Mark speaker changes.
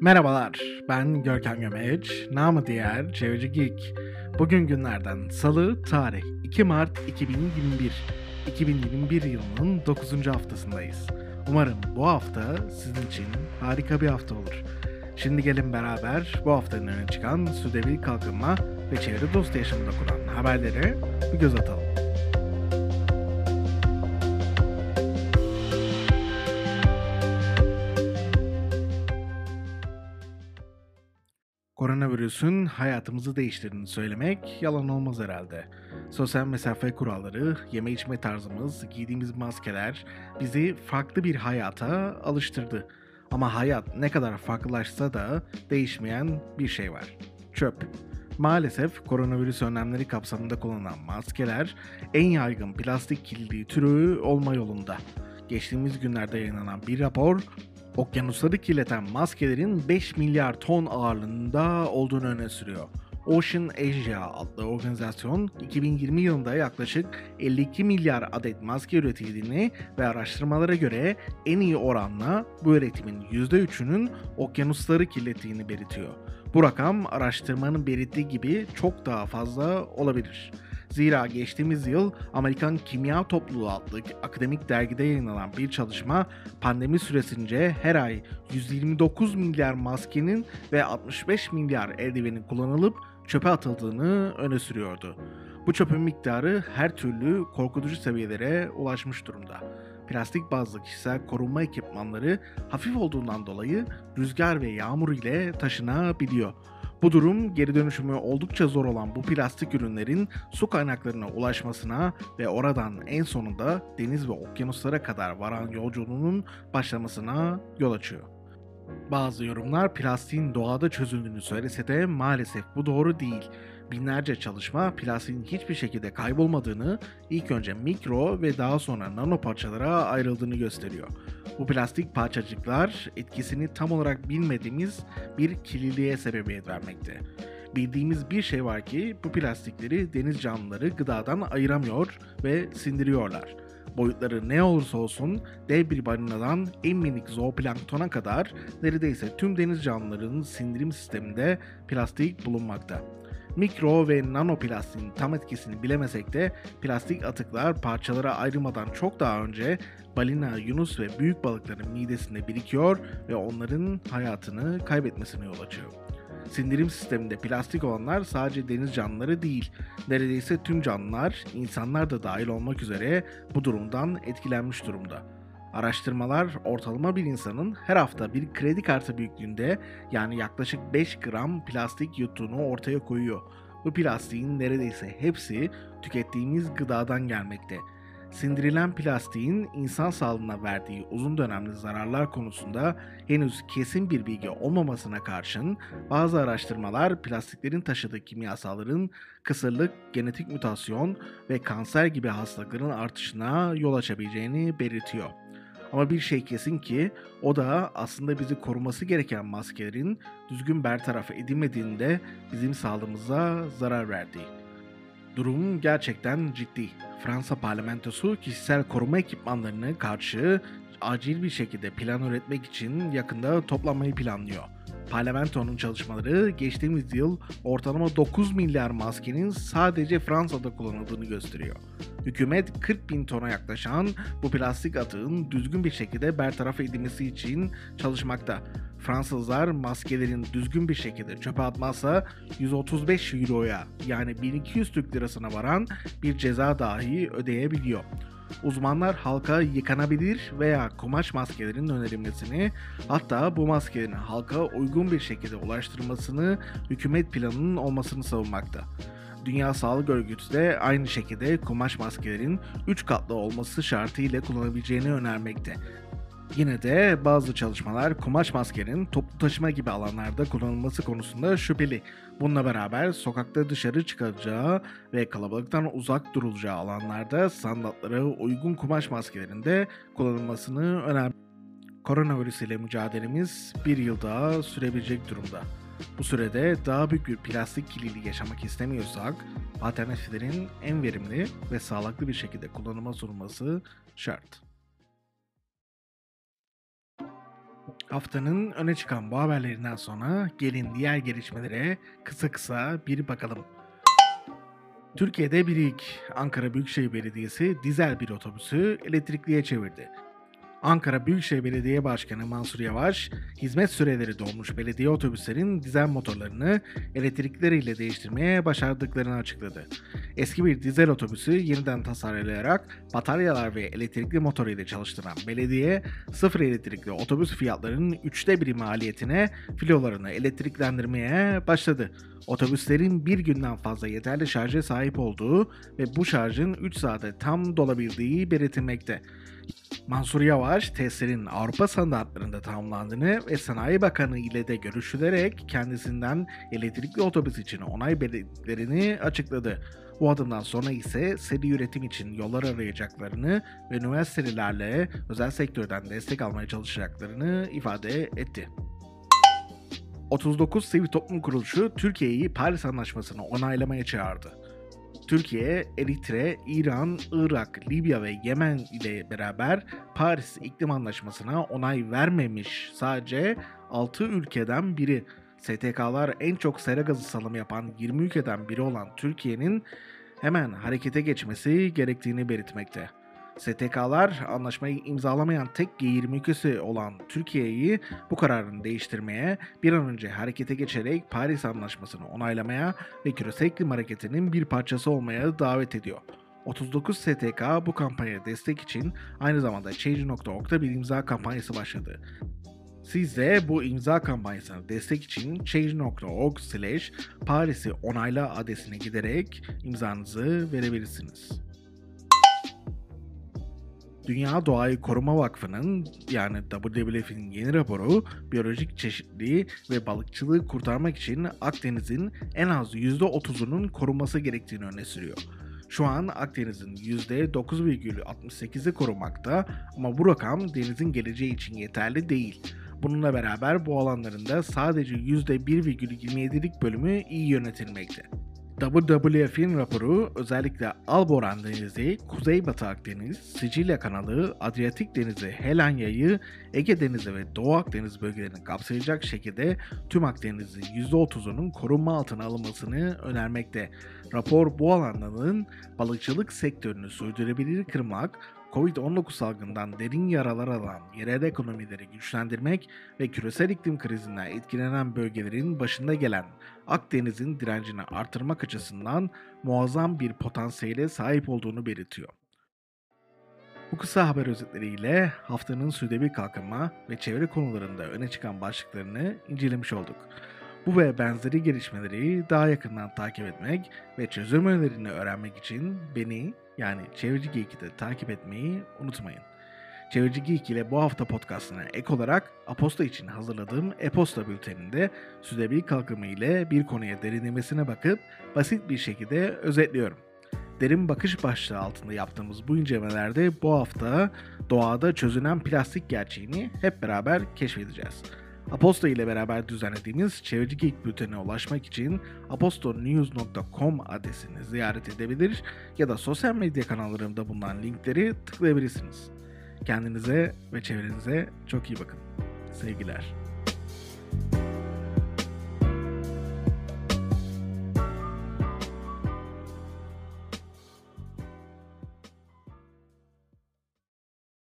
Speaker 1: Merhabalar, ben Görkem Gömeç, namı diğer Çevreci Geek. Bugün günlerden Salı, tarih 2 Mart 2021. 2021 yılının 9. haftasındayız. Umarım bu hafta sizin için harika bir hafta olur. Şimdi gelin beraber bu haftanın öne çıkan Südevi Kalkınma ve Çevre Dostu Yaşamında kuran haberlere bir göz atalım. Koronavirüsün hayatımızı değiştirdiğini söylemek yalan olmaz herhalde. Sosyal mesafe kuralları, yeme içme tarzımız, giydiğimiz maskeler bizi farklı bir hayata alıştırdı. Ama hayat ne kadar farklılaşsa da değişmeyen bir şey var. Çöp. Maalesef koronavirüs önlemleri kapsamında kullanılan maskeler en yaygın plastik kirliliği türü olma yolunda. Geçtiğimiz günlerde yayınlanan bir rapor okyanusları kirleten maskelerin 5 milyar ton ağırlığında olduğunu öne sürüyor. Ocean Asia adlı organizasyon 2020 yılında yaklaşık 52 milyar adet maske üretildiğini ve araştırmalara göre en iyi oranla bu üretimin %3'ünün okyanusları kirlettiğini belirtiyor. Bu rakam araştırmanın belirttiği gibi çok daha fazla olabilir. Zira geçtiğimiz yıl Amerikan Kimya Topluluğu adlı akademik dergide yayınlanan bir çalışma pandemi süresince her ay 129 milyar maskenin ve 65 milyar eldivenin kullanılıp çöpe atıldığını öne sürüyordu. Bu çöpün miktarı her türlü korkutucu seviyelere ulaşmış durumda. Plastik bazlı kişisel korunma ekipmanları hafif olduğundan dolayı rüzgar ve yağmur ile taşınabiliyor. Bu durum geri dönüşümü oldukça zor olan bu plastik ürünlerin su kaynaklarına ulaşmasına ve oradan en sonunda deniz ve okyanuslara kadar varan yolculuğunun başlamasına yol açıyor. Bazı yorumlar plastiğin doğada çözüldüğünü söylese de maalesef bu doğru değil. Binlerce çalışma plastiğin hiçbir şekilde kaybolmadığını, ilk önce mikro ve daha sonra nano parçalara ayrıldığını gösteriyor. Bu plastik parçacıklar etkisini tam olarak bilmediğimiz bir kirliliğe sebebiyet vermekte. Bildiğimiz bir şey var ki bu plastikleri deniz canlıları gıdadan ayıramıyor ve sindiriyorlar. Boyutları ne olursa olsun dev bir balinadan en minik zooplanktona kadar neredeyse tüm deniz canlılarının sindirim sisteminde plastik bulunmakta. Mikro ve nanoplastiğin tam etkisini bilemesek de plastik atıklar parçalara ayrılmadan çok daha önce balina, yunus ve büyük balıkların midesinde birikiyor ve onların hayatını kaybetmesine yol açıyor. Sindirim sisteminde plastik olanlar sadece deniz canlıları değil, neredeyse tüm canlılar, insanlar da dahil olmak üzere bu durumdan etkilenmiş durumda. Araştırmalar ortalama bir insanın her hafta bir kredi kartı büyüklüğünde yani yaklaşık 5 gram plastik yuttuğunu ortaya koyuyor. Bu plastiğin neredeyse hepsi tükettiğimiz gıdadan gelmekte. Sindirilen plastiğin insan sağlığına verdiği uzun dönemli zararlar konusunda henüz kesin bir bilgi olmamasına karşın bazı araştırmalar plastiklerin taşıdığı kimyasalların kısırlık, genetik mutasyon ve kanser gibi hastalıkların artışına yol açabileceğini belirtiyor. Ama bir şey kesin ki o da aslında bizi koruması gereken maskelerin düzgün bertaraf edilmediğinde bizim sağlığımıza zarar verdiği. Durum gerçekten ciddi. Fransa parlamentosu kişisel koruma ekipmanlarını karşı acil bir şekilde plan üretmek için yakında toplanmayı planlıyor. Parlamentonun çalışmaları geçtiğimiz yıl ortalama 9 milyar maskenin sadece Fransa'da kullanıldığını gösteriyor. Hükümet 40 bin tona yaklaşan bu plastik atığın düzgün bir şekilde bertaraf edilmesi için çalışmakta. Fransızlar maskelerin düzgün bir şekilde çöpe atmazsa 135 euroya yani 1200 Türk lirasına varan bir ceza dahi ödeyebiliyor. Uzmanlar halka yıkanabilir veya kumaş maskelerin önerilmesini hatta bu maskelerin halka uygun bir şekilde ulaştırılmasını hükümet planının olmasını savunmakta. Dünya Sağlık Örgütü de aynı şekilde kumaş maskelerin 3 katlı olması şartıyla kullanabileceğini önermekte. Yine de bazı çalışmalar kumaş maskenin toplu taşıma gibi alanlarda kullanılması konusunda şüpheli. Bununla beraber sokakta dışarı çıkacağı ve kalabalıktan uzak durulacağı alanlarda standartlara uygun kumaş maskelerinde kullanılmasını öner. Koronavirüs ile mücadelemiz bir yıl daha sürebilecek durumda. Bu sürede daha büyük bir plastik kirliliği yaşamak istemiyorsak alternatiflerin en verimli ve sağlıklı bir şekilde kullanıma sunulması şart. Haftanın öne çıkan bu haberlerinden sonra gelin diğer gelişmelere kısa kısa bir bakalım. Türkiye'de bir ilk Ankara Büyükşehir Belediyesi dizel bir otobüsü elektrikliye çevirdi. Ankara Büyükşehir Belediye Başkanı Mansur Yavaş, hizmet süreleri dolmuş belediye otobüslerin dizel motorlarını elektrikleriyle değiştirmeye başardıklarını açıkladı. Eski bir dizel otobüsü yeniden tasarlayarak bataryalar ve elektrikli motor ile çalıştıran belediye, sıfır elektrikli otobüs fiyatlarının üçte biri maliyetine filolarını elektriklendirmeye başladı. Otobüslerin bir günden fazla yeterli şarja sahip olduğu ve bu şarjın 3 saate tam dolabildiği belirtilmekte. Mansur Yavaş, testlerin Avrupa standartlarında tamamlandığını ve Sanayi Bakanı ile de görüşülerek kendisinden elektrikli otobüs için onay belirtlerini açıkladı. Bu adımdan sonra ise seri üretim için yollar arayacaklarını ve üniversitelerle özel sektörden destek almaya çalışacaklarını ifade etti. 39 Sivil Toplum Kuruluşu Türkiye'yi Paris Anlaşması'nı onaylamaya çağırdı. Türkiye, Eritre, İran, Irak, Libya ve Yemen ile beraber Paris İklim Anlaşması'na onay vermemiş sadece 6 ülkeden biri. STK'lar en çok sera gazı salımı yapan 20 ülkeden biri olan Türkiye'nin hemen harekete geçmesi gerektiğini belirtmekte. STK'lar anlaşmayı imzalamayan tek G20 ülkesi olan Türkiye'yi bu kararını değiştirmeye, bir an önce harekete geçerek Paris Anlaşması'nı onaylamaya ve küresel iklim hareketinin bir parçası olmaya davet ediyor. 39 STK bu kampanyaya destek için aynı zamanda Change.org'da bir imza kampanyası başladı. Siz de bu imza kampanyasına destek için change.org slash Paris'i onayla adresine giderek imzanızı verebilirsiniz. Dünya Doğayı Koruma Vakfı'nın yani WWF'in yeni raporu biyolojik çeşitliliği ve balıkçılığı kurtarmak için Akdeniz'in en az %30'unun korunması gerektiğini öne sürüyor. Şu an Akdeniz'in %9,68'i korunmakta ama bu rakam denizin geleceği için yeterli değil. Bununla beraber bu alanların da sadece %1,27'lik bölümü iyi yönetilmekte. WWF'in raporu özellikle Alboran Denizi, Kuzeybatı Akdeniz, Sicilya Kanalı, Adriyatik Denizi, Helanya'yı, Ege Denizi ve Doğu Akdeniz bölgelerini kapsayacak şekilde tüm Akdeniz'in %30'unun korunma altına alınmasını önermekte. Rapor bu alanların balıkçılık sektörünü sürdürülebilir kırmak, Covid-19 salgından derin yaralar alan yerel ekonomileri güçlendirmek ve küresel iklim krizinden etkilenen bölgelerin başında gelen Akdeniz'in direncini artırmak açısından muazzam bir potansiyele sahip olduğunu belirtiyor. Bu kısa haber özetleriyle haftanın sürdürülebilir kalkınma ve çevre konularında öne çıkan başlıklarını incelemiş olduk. Bu ve benzeri gelişmeleri daha yakından takip etmek ve çözüm önerilerini öğrenmek için beni yani Çevreci Geek'i de takip etmeyi unutmayın. Çevreci Geek ile bu hafta podcastına ek olarak Aposta için hazırladığım e-posta bülteninde sürdürülebilir kalkınma ile bir konuya derinlemesine bakıp basit bir şekilde özetliyorum. Derin bakış başlığı altında yaptığımız bu incelemelerde bu hafta doğada çözünen plastik gerçeğini hep beraber keşfedeceğiz. Aposto ile beraber düzenlediğimiz Çevreci Geek bültenine ulaşmak için apostonews.com adresini ziyaret edebilir ya da sosyal medya kanallarımda bulunan linkleri tıklayabilirsiniz. Kendinize ve çevrenize çok iyi bakın. Sevgiler.